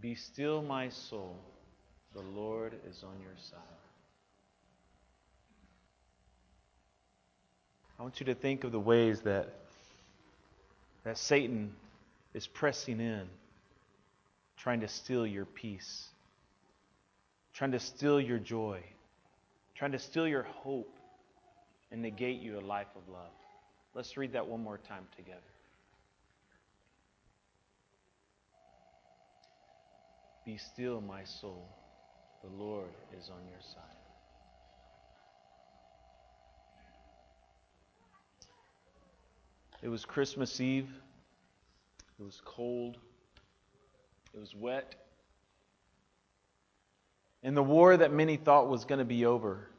Be still, my soul. The Lord is on your side. I want you to think of the ways that, that Satan is pressing in, trying to steal your peace, trying to steal your joy, trying to steal your hope, and negate you a life of love. Let's read that one more time together. Be still, my soul. The Lord is on your side. It was Christmas Eve. It was cold. It was wet. And the war that many thought was going to be over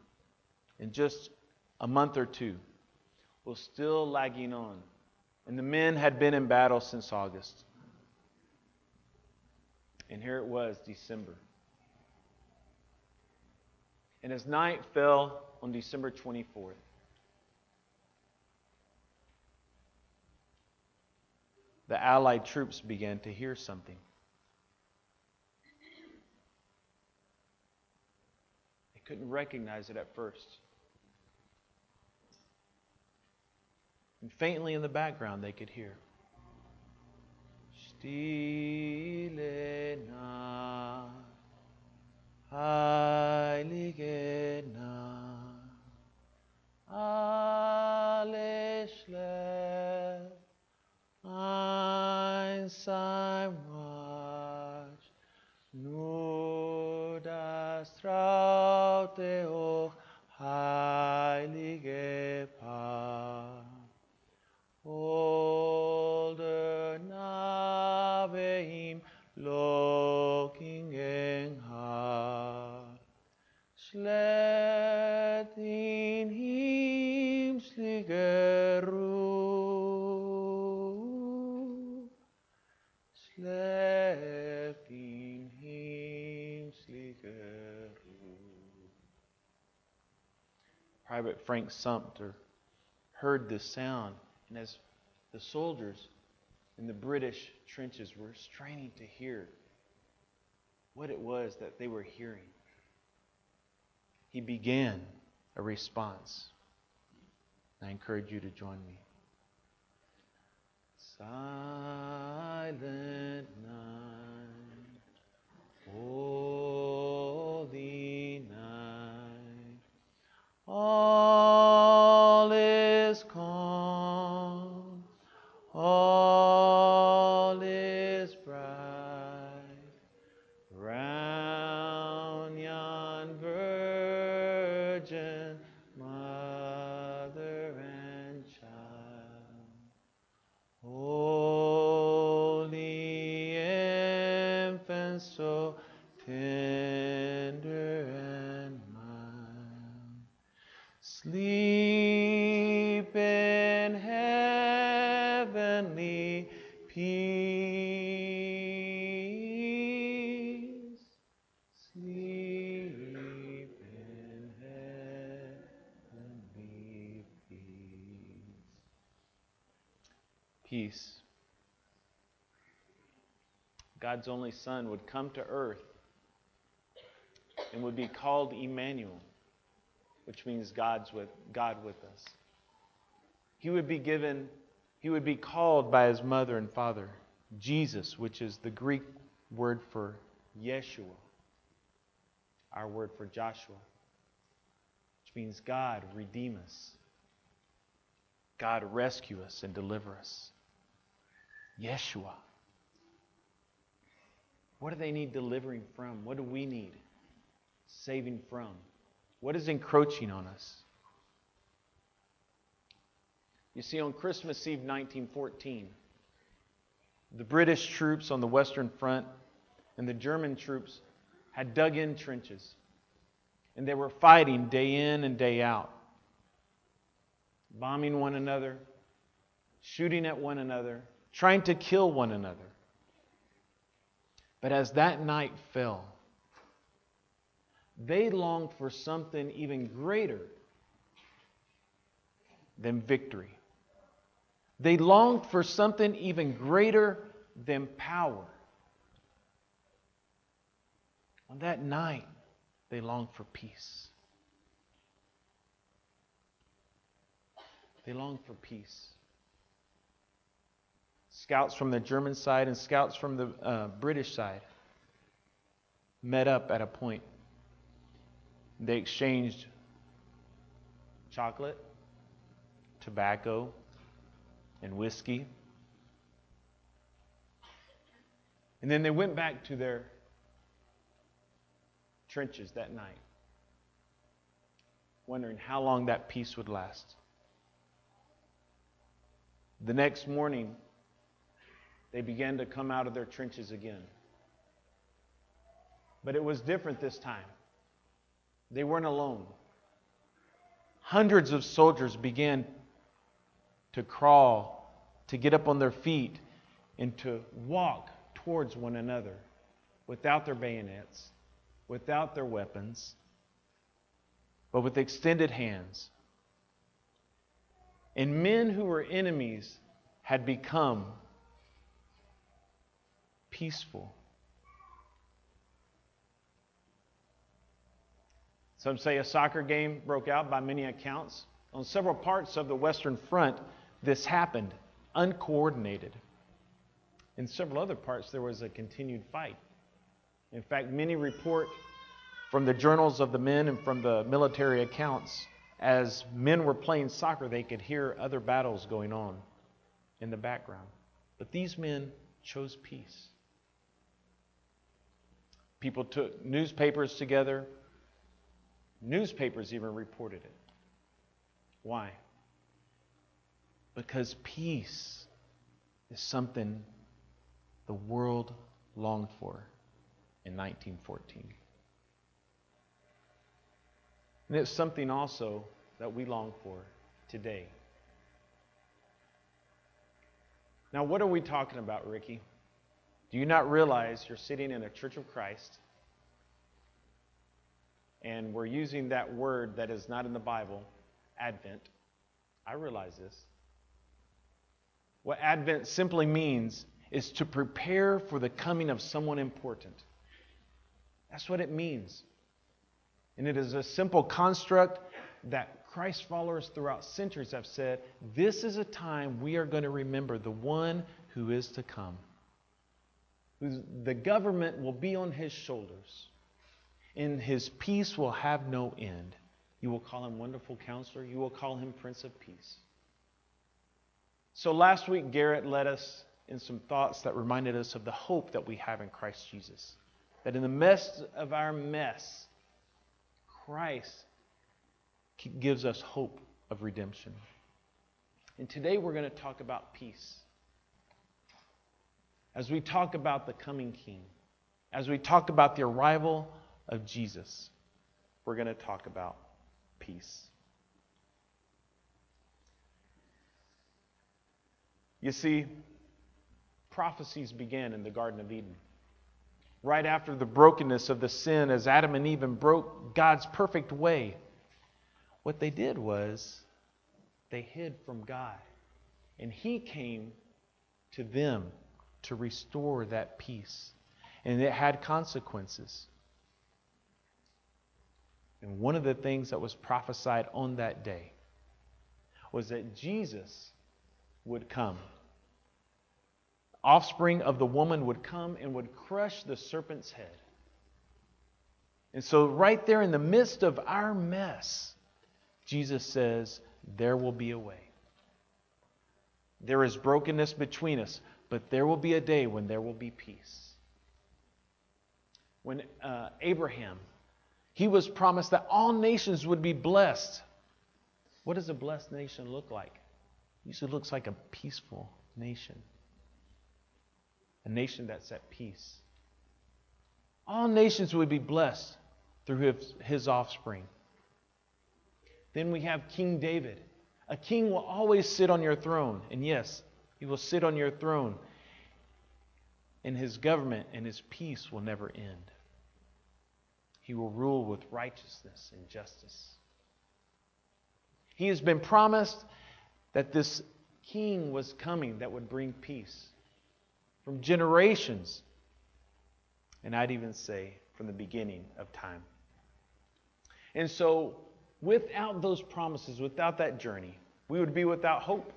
in just a month or two was still lagging on. And the men had been in battle since August. And here it was, December. And as night fell on December 24th, the Allied troops began to hear something. They couldn't recognize it at first. And faintly in the background, they could hear. Stille Nacht, heilige alles einsam nur das traute Private Frank Sumter heard this sound and as the soldiers in the British trenches were straining to hear what it was that they were hearing, he began a response. I encourage you to join me. Silent God's only Son would come to earth and would be called Emmanuel, which means God's with, God with us. He would be given, he would be called by his mother and father, Jesus, which is the Greek word for Yeshua, our word for Joshua, which means God redeem us, God rescue us and deliver us. Yeshua. What do they need delivering from? What do we need saving from? What is encroaching on us? You see, on Christmas Eve 1914, the British troops on the Western Front and the German troops had dug in trenches. And they were fighting day in and day out, bombing one another, shooting at one another, trying to kill one another. But as that night fell, they longed for something even greater than victory. They longed for something even greater than power. On that night, they longed for peace. They longed for peace. Scouts from the German side and scouts from the uh, British side met up at a point. They exchanged chocolate, tobacco, and whiskey. And then they went back to their trenches that night, wondering how long that peace would last. The next morning, they began to come out of their trenches again. But it was different this time. They weren't alone. Hundreds of soldiers began to crawl, to get up on their feet, and to walk towards one another without their bayonets, without their weapons, but with extended hands. And men who were enemies had become peaceful. Some say a soccer game broke out by many accounts. On several parts of the Western Front, this happened, uncoordinated. In several other parts, there was a continued fight. In fact, many report from the journals of the men and from the military accounts as men were playing soccer, they could hear other battles going on in the background. But these men chose peace. People took newspapers together. Newspapers even reported it. Why? Because peace is something the world longed for in 1914. And it's something also that we long for today. Now, what are we talking about, Ricky? Do you not realize you're sitting in a church of Christ and we're using that word that is not in the Bible, Advent? I realize this. What Advent simply means is to prepare for the coming of someone important. That's what it means. And it is a simple construct that Christ followers throughout centuries have said this is a time we are going to remember the one who is to come the government will be on his shoulders, and his peace will have no end. You will call him Wonderful Counselor, you will call him Prince of Peace. So last week, Garrett led us in some thoughts that reminded us of the hope that we have in Christ Jesus. That in the midst of our mess, Christ gives us hope of redemption. And today we're going to talk about peace as we talk about the coming King, as we talk about the arrival of Jesus, we're going to talk about peace. You see, prophecies began in the Garden of Eden. Right after the brokenness of the sin, as Adam and Eve broke God's perfect way, what they did was they hid from God. And He came to them to restore that peace. And it had consequences. And one of the things that was prophesied on that day was that Jesus would come. Offspring of the woman would come and would crush the serpent's head. And so, right there in the midst of our mess, Jesus says, There will be a way. There is brokenness between us, but there will be a day when there will be peace. When uh, Abraham, he was promised that all nations would be blessed. What does a blessed nation look like? It usually looks like a peaceful nation, a nation that's at peace. All nations would be blessed through his, his offspring. Then we have King David. A king will always sit on your throne. And yes, he will sit on your throne, and his government and his peace will never end. He will rule with righteousness and justice. He has been promised that this king was coming that would bring peace from generations. And I'd even say from the beginning of time. And so, without those promises, without that journey, we would be without hope.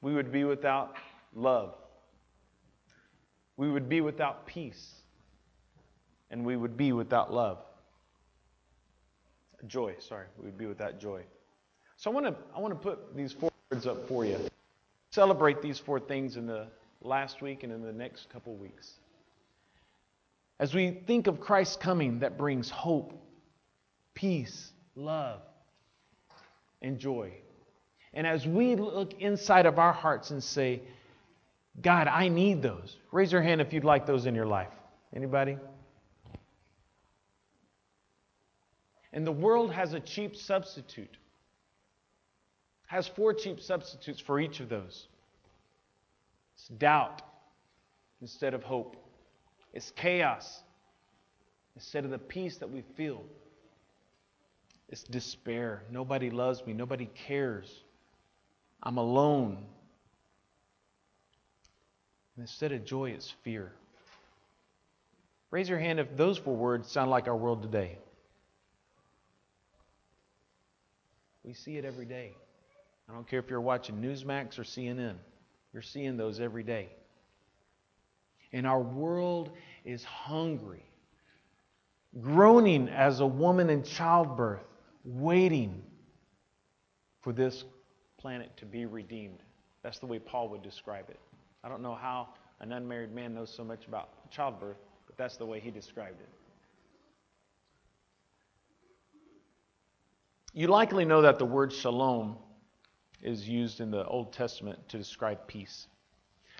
We would be without love. We would be without peace. And we would be without love. Joy, sorry. We would be without joy. So I want to I want to put these four words up for you. Celebrate these four things in the last week and in the next couple weeks. As we think of Christ's coming that brings hope, peace, love, and joy. And as we look inside of our hearts and say, God, I need those. Raise your hand if you'd like those in your life. Anybody? And the world has a cheap substitute. Has four cheap substitutes for each of those. It's doubt instead of hope. It's chaos instead of the peace that we feel. It's despair. Nobody loves me. Nobody cares. I'm alone. And instead of joy, it's fear. Raise your hand if those four words sound like our world today. We see it every day. I don't care if you're watching Newsmax or CNN, you're seeing those every day. And our world is hungry, groaning as a woman in childbirth, waiting for this planet to be redeemed. That's the way Paul would describe it. I don't know how an unmarried man knows so much about childbirth, but that's the way he described it. You likely know that the word shalom is used in the Old Testament to describe peace.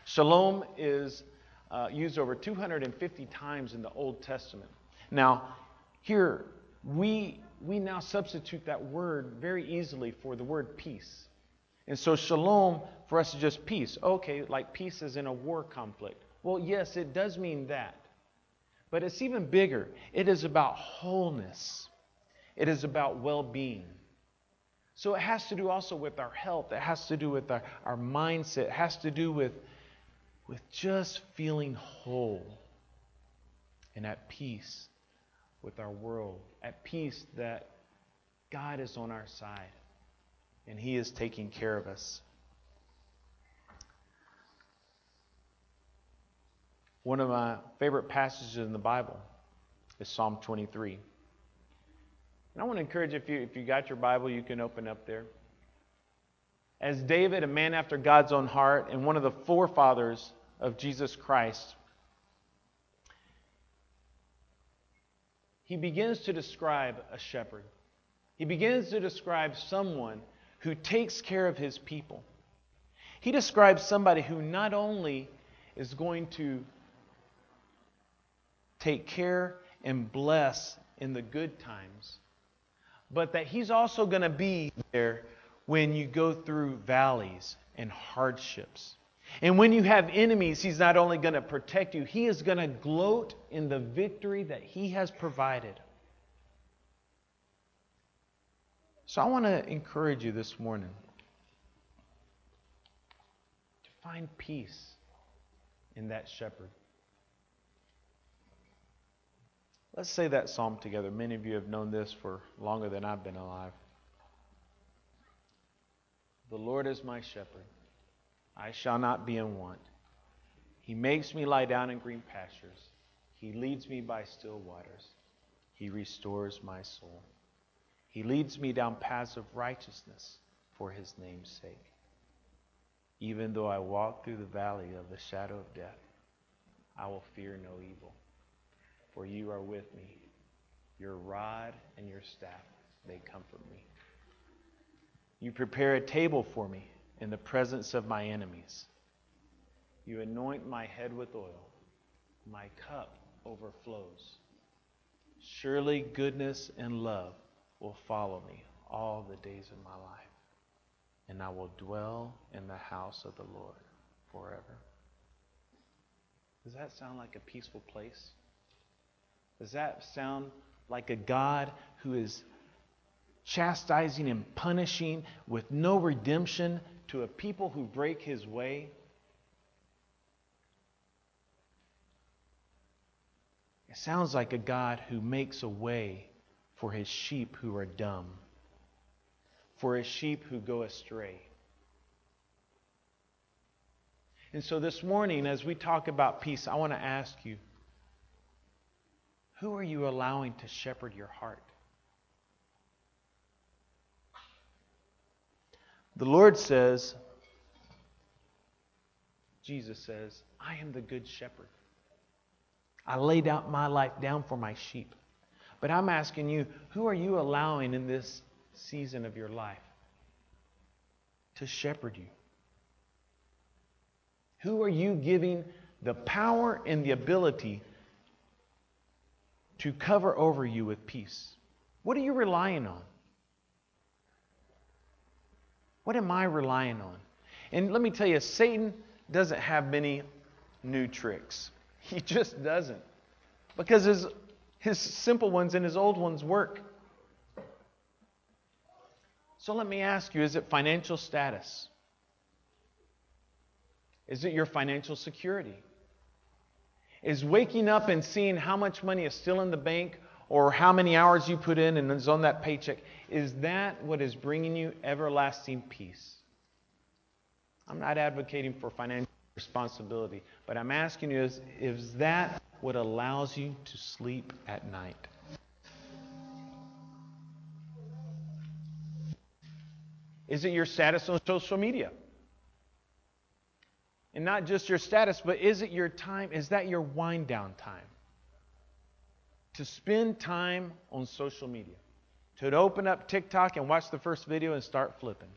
Shalom is uh, used over 250 times in the Old Testament. Now, here, we, we now substitute that word very easily for the word peace. And so, shalom for us is just peace. Okay, like peace is in a war conflict. Well, yes, it does mean that. But it's even bigger. It is about wholeness, it is about well being. So it has to do also with our health, it has to do with our, our mindset, it has to do with, with just feeling whole and at peace with our world, at peace that God is on our side and He is taking care of us. One of my favorite passages in the Bible is Psalm 23. And I want to encourage if you if you got your Bible, you can open up there. As David, a man after God's own heart, and one of the forefathers of Jesus Christ, he begins to describe a shepherd. He begins to describe someone who takes care of his people. He describes somebody who not only is going to take care and bless in the good times, but that He's also going to be there when you go through valleys and hardships. And when you have enemies, He's not only going to protect you, He is going to gloat in the victory that He has provided. So I want to encourage you this morning to find peace in that shepherd. Let's say that psalm together. Many of you have known this for longer than I've been alive. The Lord is my shepherd. I shall not be in want. He makes me lie down in green pastures. He leads me by still waters. He restores my soul. He leads me down paths of righteousness for his name's sake. Even though I walk through the valley of the shadow of death, I will fear no evil for you are with me. Your rod and your staff, they comfort me. You prepare a table for me in the presence of my enemies. You anoint my head with oil. My cup overflows. Surely goodness and love will follow me all the days of my life, and I will dwell in the house of the Lord forever. Does that sound like a peaceful place? Does that sound like a God who is chastising and punishing with no redemption to a people who break his way? It sounds like a God who makes a way for his sheep who are dumb, for his sheep who go astray. And so this morning, as we talk about peace, I want to ask you who are you allowing to shepherd your heart? The Lord says, Jesus says, I am the good shepherd. I laid out my life down for my sheep. But I'm asking you, who are you allowing in this season of your life to shepherd you? Who are you giving the power and the ability to cover over you with peace? What are you relying on? What am I relying on? And let me tell you, Satan doesn't have many new tricks. He just doesn't. Because his, his simple ones and his old ones work. So let me ask you is it financial status? Is it your financial security? Is waking up and seeing how much money is still in the bank or how many hours you put in and is on that paycheck, is that what is bringing you everlasting peace? I'm not advocating for financial responsibility, but I'm asking you is, is that what allows you to sleep at night? Is it your status on social media? And not just your status, but is it your time? Is that your wind down time? To spend time on social media. To open up TikTok and watch the first video and start flipping.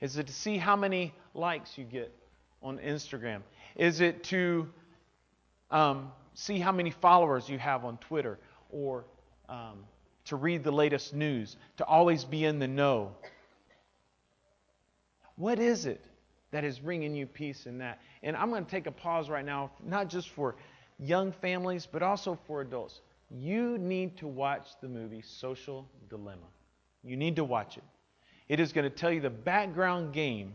Is it to see how many likes you get on Instagram? Is it to um, see how many followers you have on Twitter or um, to read the latest news, to always be in the know? What is it that is bringing you peace in that? And I'm going to take a pause right now, not just for young families, but also for adults. You need to watch the movie Social Dilemma. You need to watch it. It is going to tell you the background game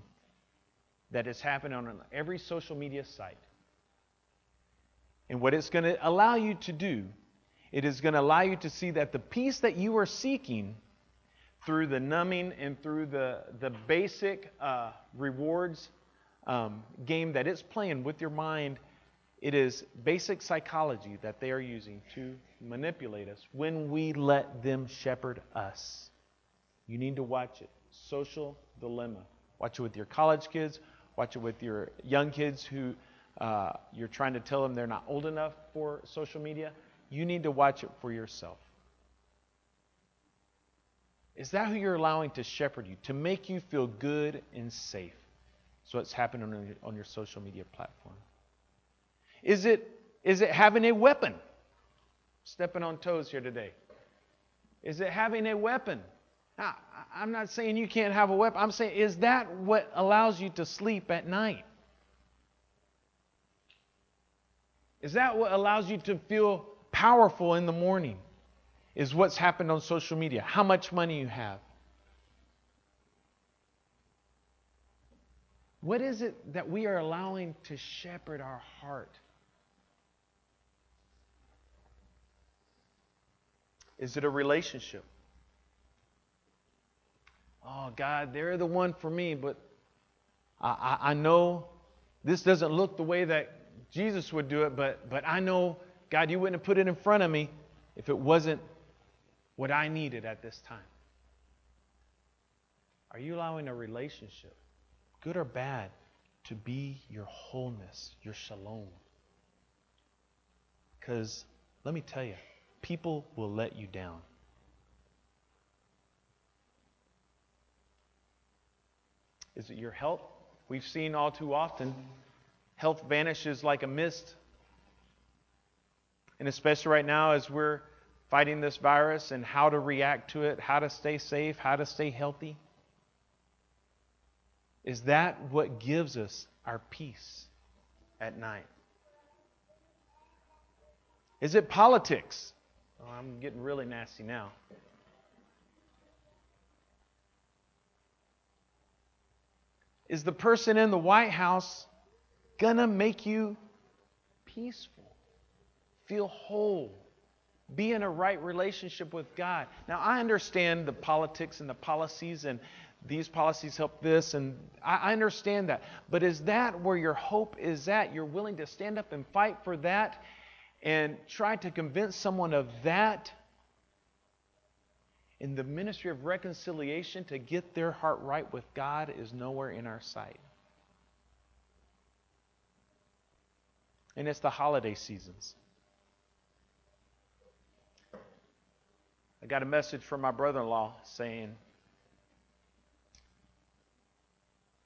that is happening on every social media site. And what it's going to allow you to do, it is going to allow you to see that the peace that you are seeking through the numbing and through the, the basic uh, rewards um, game that it's playing with your mind, it is basic psychology that they are using to manipulate us when we let them shepherd us. You need to watch it. Social Dilemma. Watch it with your college kids. Watch it with your young kids who uh, you're trying to tell them they're not old enough for social media. You need to watch it for yourself. Is that who you're allowing to shepherd you, to make you feel good and safe? So it's happening on your, on your social media platform. Is it, is it having a weapon? Stepping on toes here today. Is it having a weapon? Now, I'm not saying you can't have a weapon. I'm saying, is that what allows you to sleep at night? Is that what allows you to feel powerful in the morning? Is what's happened on social media, how much money you have. What is it that we are allowing to shepherd our heart? Is it a relationship? Oh, God, they're the one for me, but I, I, I know this doesn't look the way that Jesus would do it, but, but I know, God, you wouldn't have put it in front of me if it wasn't what I needed at this time. Are you allowing a relationship, good or bad, to be your wholeness, your shalom? Because let me tell you, people will let you down. Is it your help? We've seen all too often health vanishes like a mist. And especially right now, as we're fighting this virus and how to react to it, how to stay safe, how to stay healthy. Is that what gives us our peace at night? Is it politics? Oh, I'm getting really nasty now. Is the person in the White House going to make you peaceful, feel whole, be in a right relationship with God. Now, I understand the politics and the policies, and these policies help this, and I understand that. But is that where your hope is at? You're willing to stand up and fight for that and try to convince someone of that in the ministry of reconciliation to get their heart right with God is nowhere in our sight. And it's the holiday seasons. I got a message from my brother in law saying,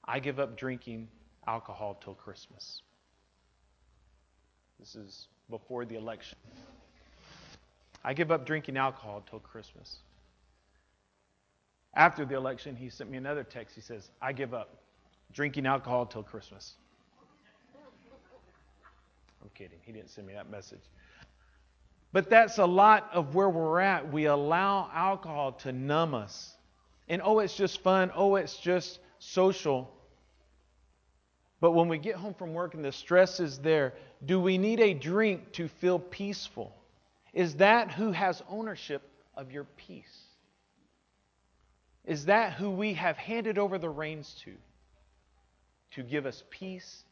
I give up drinking alcohol till Christmas. This is before the election. I give up drinking alcohol till Christmas. After the election, he sent me another text. He says, I give up drinking alcohol till Christmas. I'm kidding. He didn't send me that message. But that's a lot of where we're at. We allow alcohol to numb us. And oh, it's just fun. Oh, it's just social. But when we get home from work and the stress is there, do we need a drink to feel peaceful? Is that who has ownership of your peace? Is that who we have handed over the reins to? To give us peace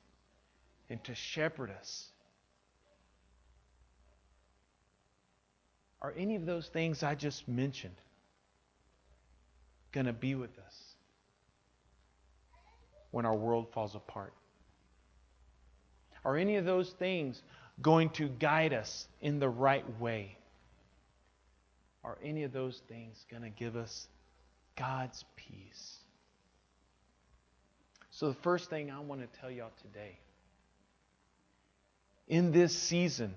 and to shepherd us Are any of those things I just mentioned going to be with us when our world falls apart? Are any of those things going to guide us in the right way? Are any of those things going to give us God's peace? So, the first thing I want to tell y'all today in this season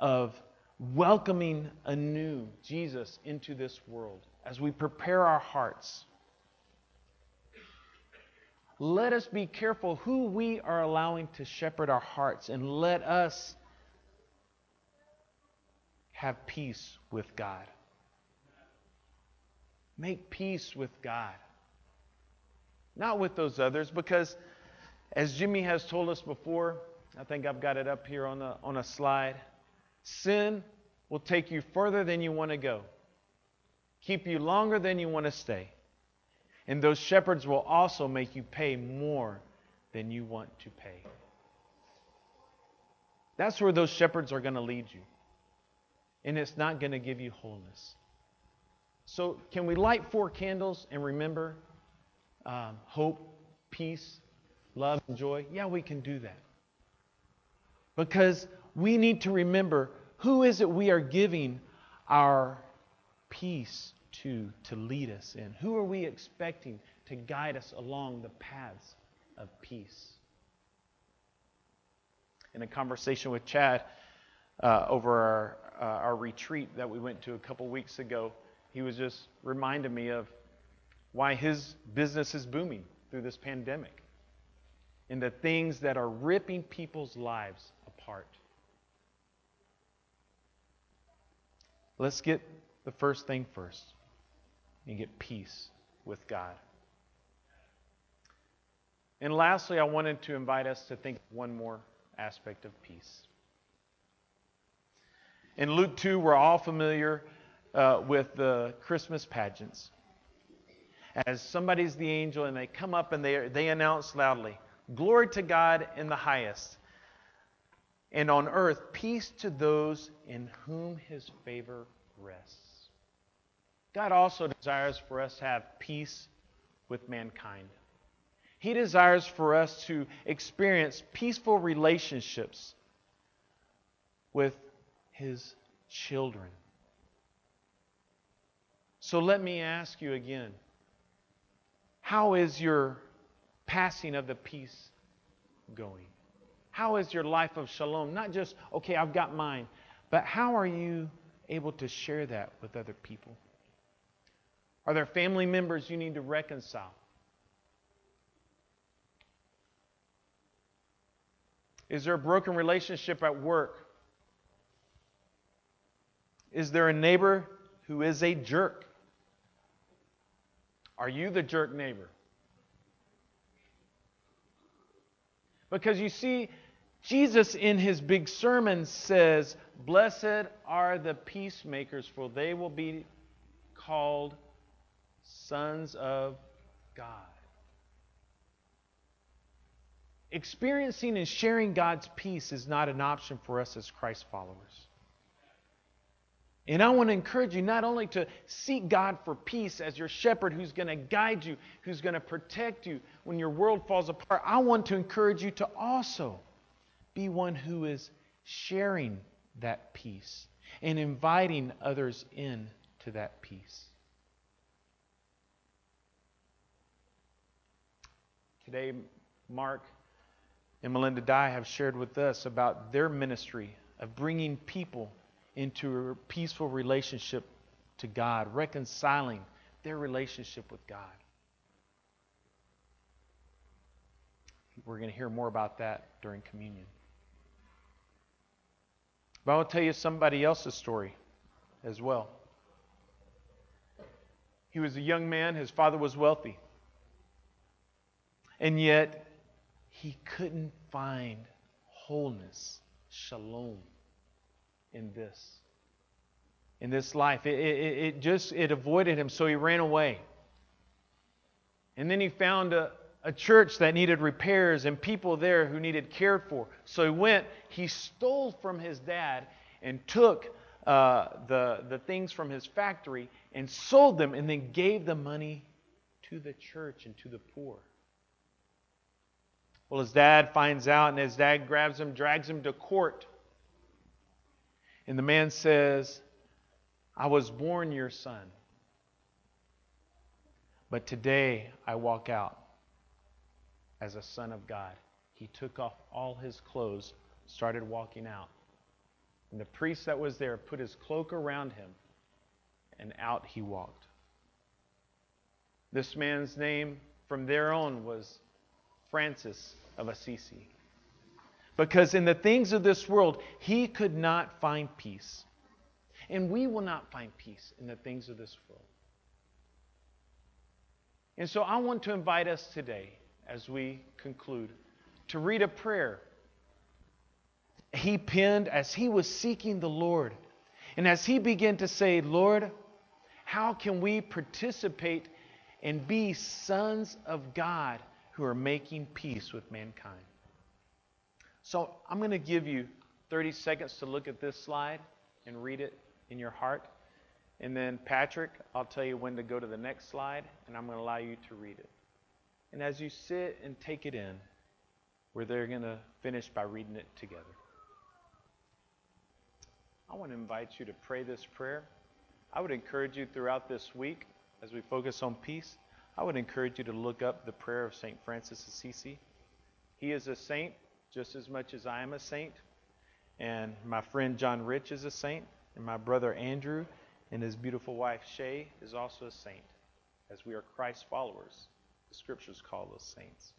of welcoming anew Jesus into this world as we prepare our hearts. Let us be careful who we are allowing to shepherd our hearts and let us have peace with God. Make peace with God. Not with those others, because as Jimmy has told us before, I think I've got it up here on a, on a slide. Sin will take you further than you want to go, keep you longer than you want to stay. And those shepherds will also make you pay more than you want to pay. That's where those shepherds are going to lead you. And it's not going to give you wholeness. So, can we light four candles and remember um, hope, peace, love, and joy? Yeah, we can do that. Because we need to remember who is it we are giving our peace to to lead us in? Who are we expecting to guide us along the paths of peace? In a conversation with Chad uh, over our, uh, our retreat that we went to a couple weeks ago, he was just reminding me of why his business is booming through this pandemic and the things that are ripping people's lives apart. Let's get the first thing first and get peace with God. And lastly, I wanted to invite us to think one more aspect of peace. In Luke 2, we're all familiar uh, with the Christmas pageants. As somebody's the angel and they come up and they, they announce loudly, Glory to God in the highest, and on earth peace to those in whom his favor rests. God also desires for us to have peace with mankind. He desires for us to experience peaceful relationships with his children. So let me ask you again how is your passing of the peace going? How is your life of shalom? Not just, okay, I've got mine, but how are you able to share that with other people? Are there family members you need to reconcile? Is there a broken relationship at work? Is there a neighbor who is a jerk? Are you the jerk neighbor? Because you see, Jesus, in his big sermon, says, Blessed are the peacemakers, for they will be called sons of God. Experiencing and sharing God's peace is not an option for us as Christ followers. And I want to encourage you not only to seek God for peace as your shepherd who's going to guide you, who's going to protect you when your world falls apart, I want to encourage you to also be one who is sharing that peace and inviting others in to that peace. Today, Mark and Melinda Dye have shared with us about their ministry of bringing people into a peaceful relationship to God, reconciling their relationship with God. We're going to hear more about that during communion. But I'll tell you somebody else's story as well. He was a young man, his father was wealthy. And yet, he couldn't find wholeness, shalom, in this. In this life. It, it, it just it avoided him, so he ran away. And then he found a, a church that needed repairs and people there who needed cared for. So he went, he stole from his dad and took uh, the, the things from his factory and sold them and then gave the money to the church and to the poor. Well, his dad finds out, and his dad grabs him, drags him to court. And the man says, I was born your son, but today I walk out as a son of God. He took off all his clothes, started walking out. And the priest that was there put his cloak around him, and out he walked. This man's name from there on was Francis of Assisi. Because in the things of this world, he could not find peace. And we will not find peace in the things of this world. And so I want to invite us today as we conclude to read a prayer he penned as he was seeking the Lord. And as he began to say, Lord, how can we participate and be sons of God who are making peace with mankind? So I'm going to give you 30 seconds to look at this slide and read it in your heart. And then, Patrick, I'll tell you when to go to the next slide, and I'm going to allow you to read it. And as you sit and take it in, we're there going to finish by reading it together. I want to invite you to pray this prayer. I would encourage you throughout this week, as we focus on peace, I would encourage you to look up the prayer of St. Francis Assisi. He is a saint just as much as I am a saint, and my friend John Rich is a saint, and my brother Andrew and his beautiful wife Shay is also a saint, as we are Christ followers. The scriptures call us saints.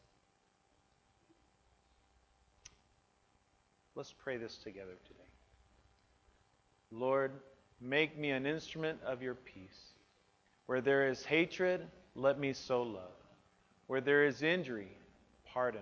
Let's pray this together today. Lord, make me an instrument of your peace. Where there is hatred, let me sow love. Where there is injury, pardon.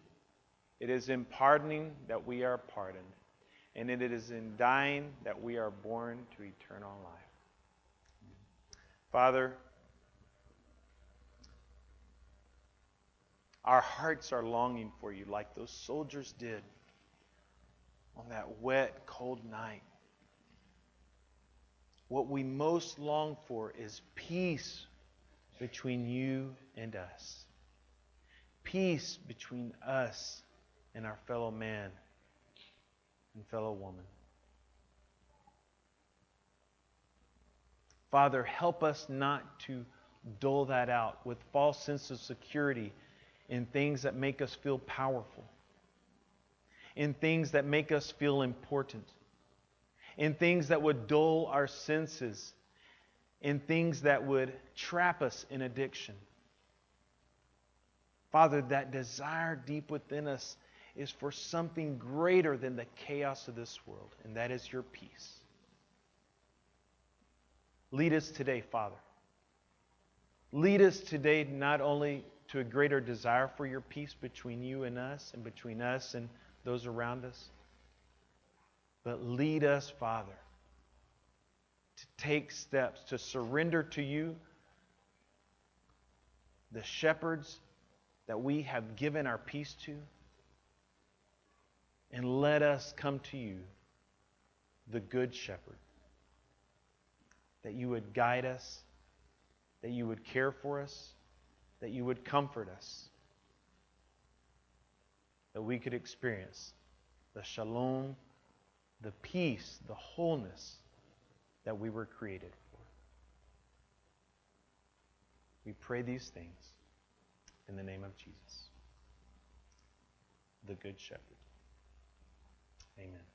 it is in pardoning that we are pardoned, and it is in dying that we are born to eternal life. Father, our hearts are longing for you like those soldiers did on that wet, cold night. What we most long for is peace between you and us. Peace between us and our fellow man and fellow woman. Father, help us not to dole that out with false sense of security in things that make us feel powerful, in things that make us feel important in things that would dull our senses, in things that would trap us in addiction. Father, that desire deep within us is for something greater than the chaos of this world, and that is your peace. Lead us today, Father. Lead us today not only to a greater desire for your peace between you and us, and between us and those around us, but lead us, Father, to take steps to surrender to you the shepherds that we have given our peace to and let us come to you, the Good Shepherd, that you would guide us, that you would care for us, that you would comfort us, that we could experience the shalom, the peace, the wholeness that we were created for. We pray these things in the name of Jesus, the Good Shepherd. Amen.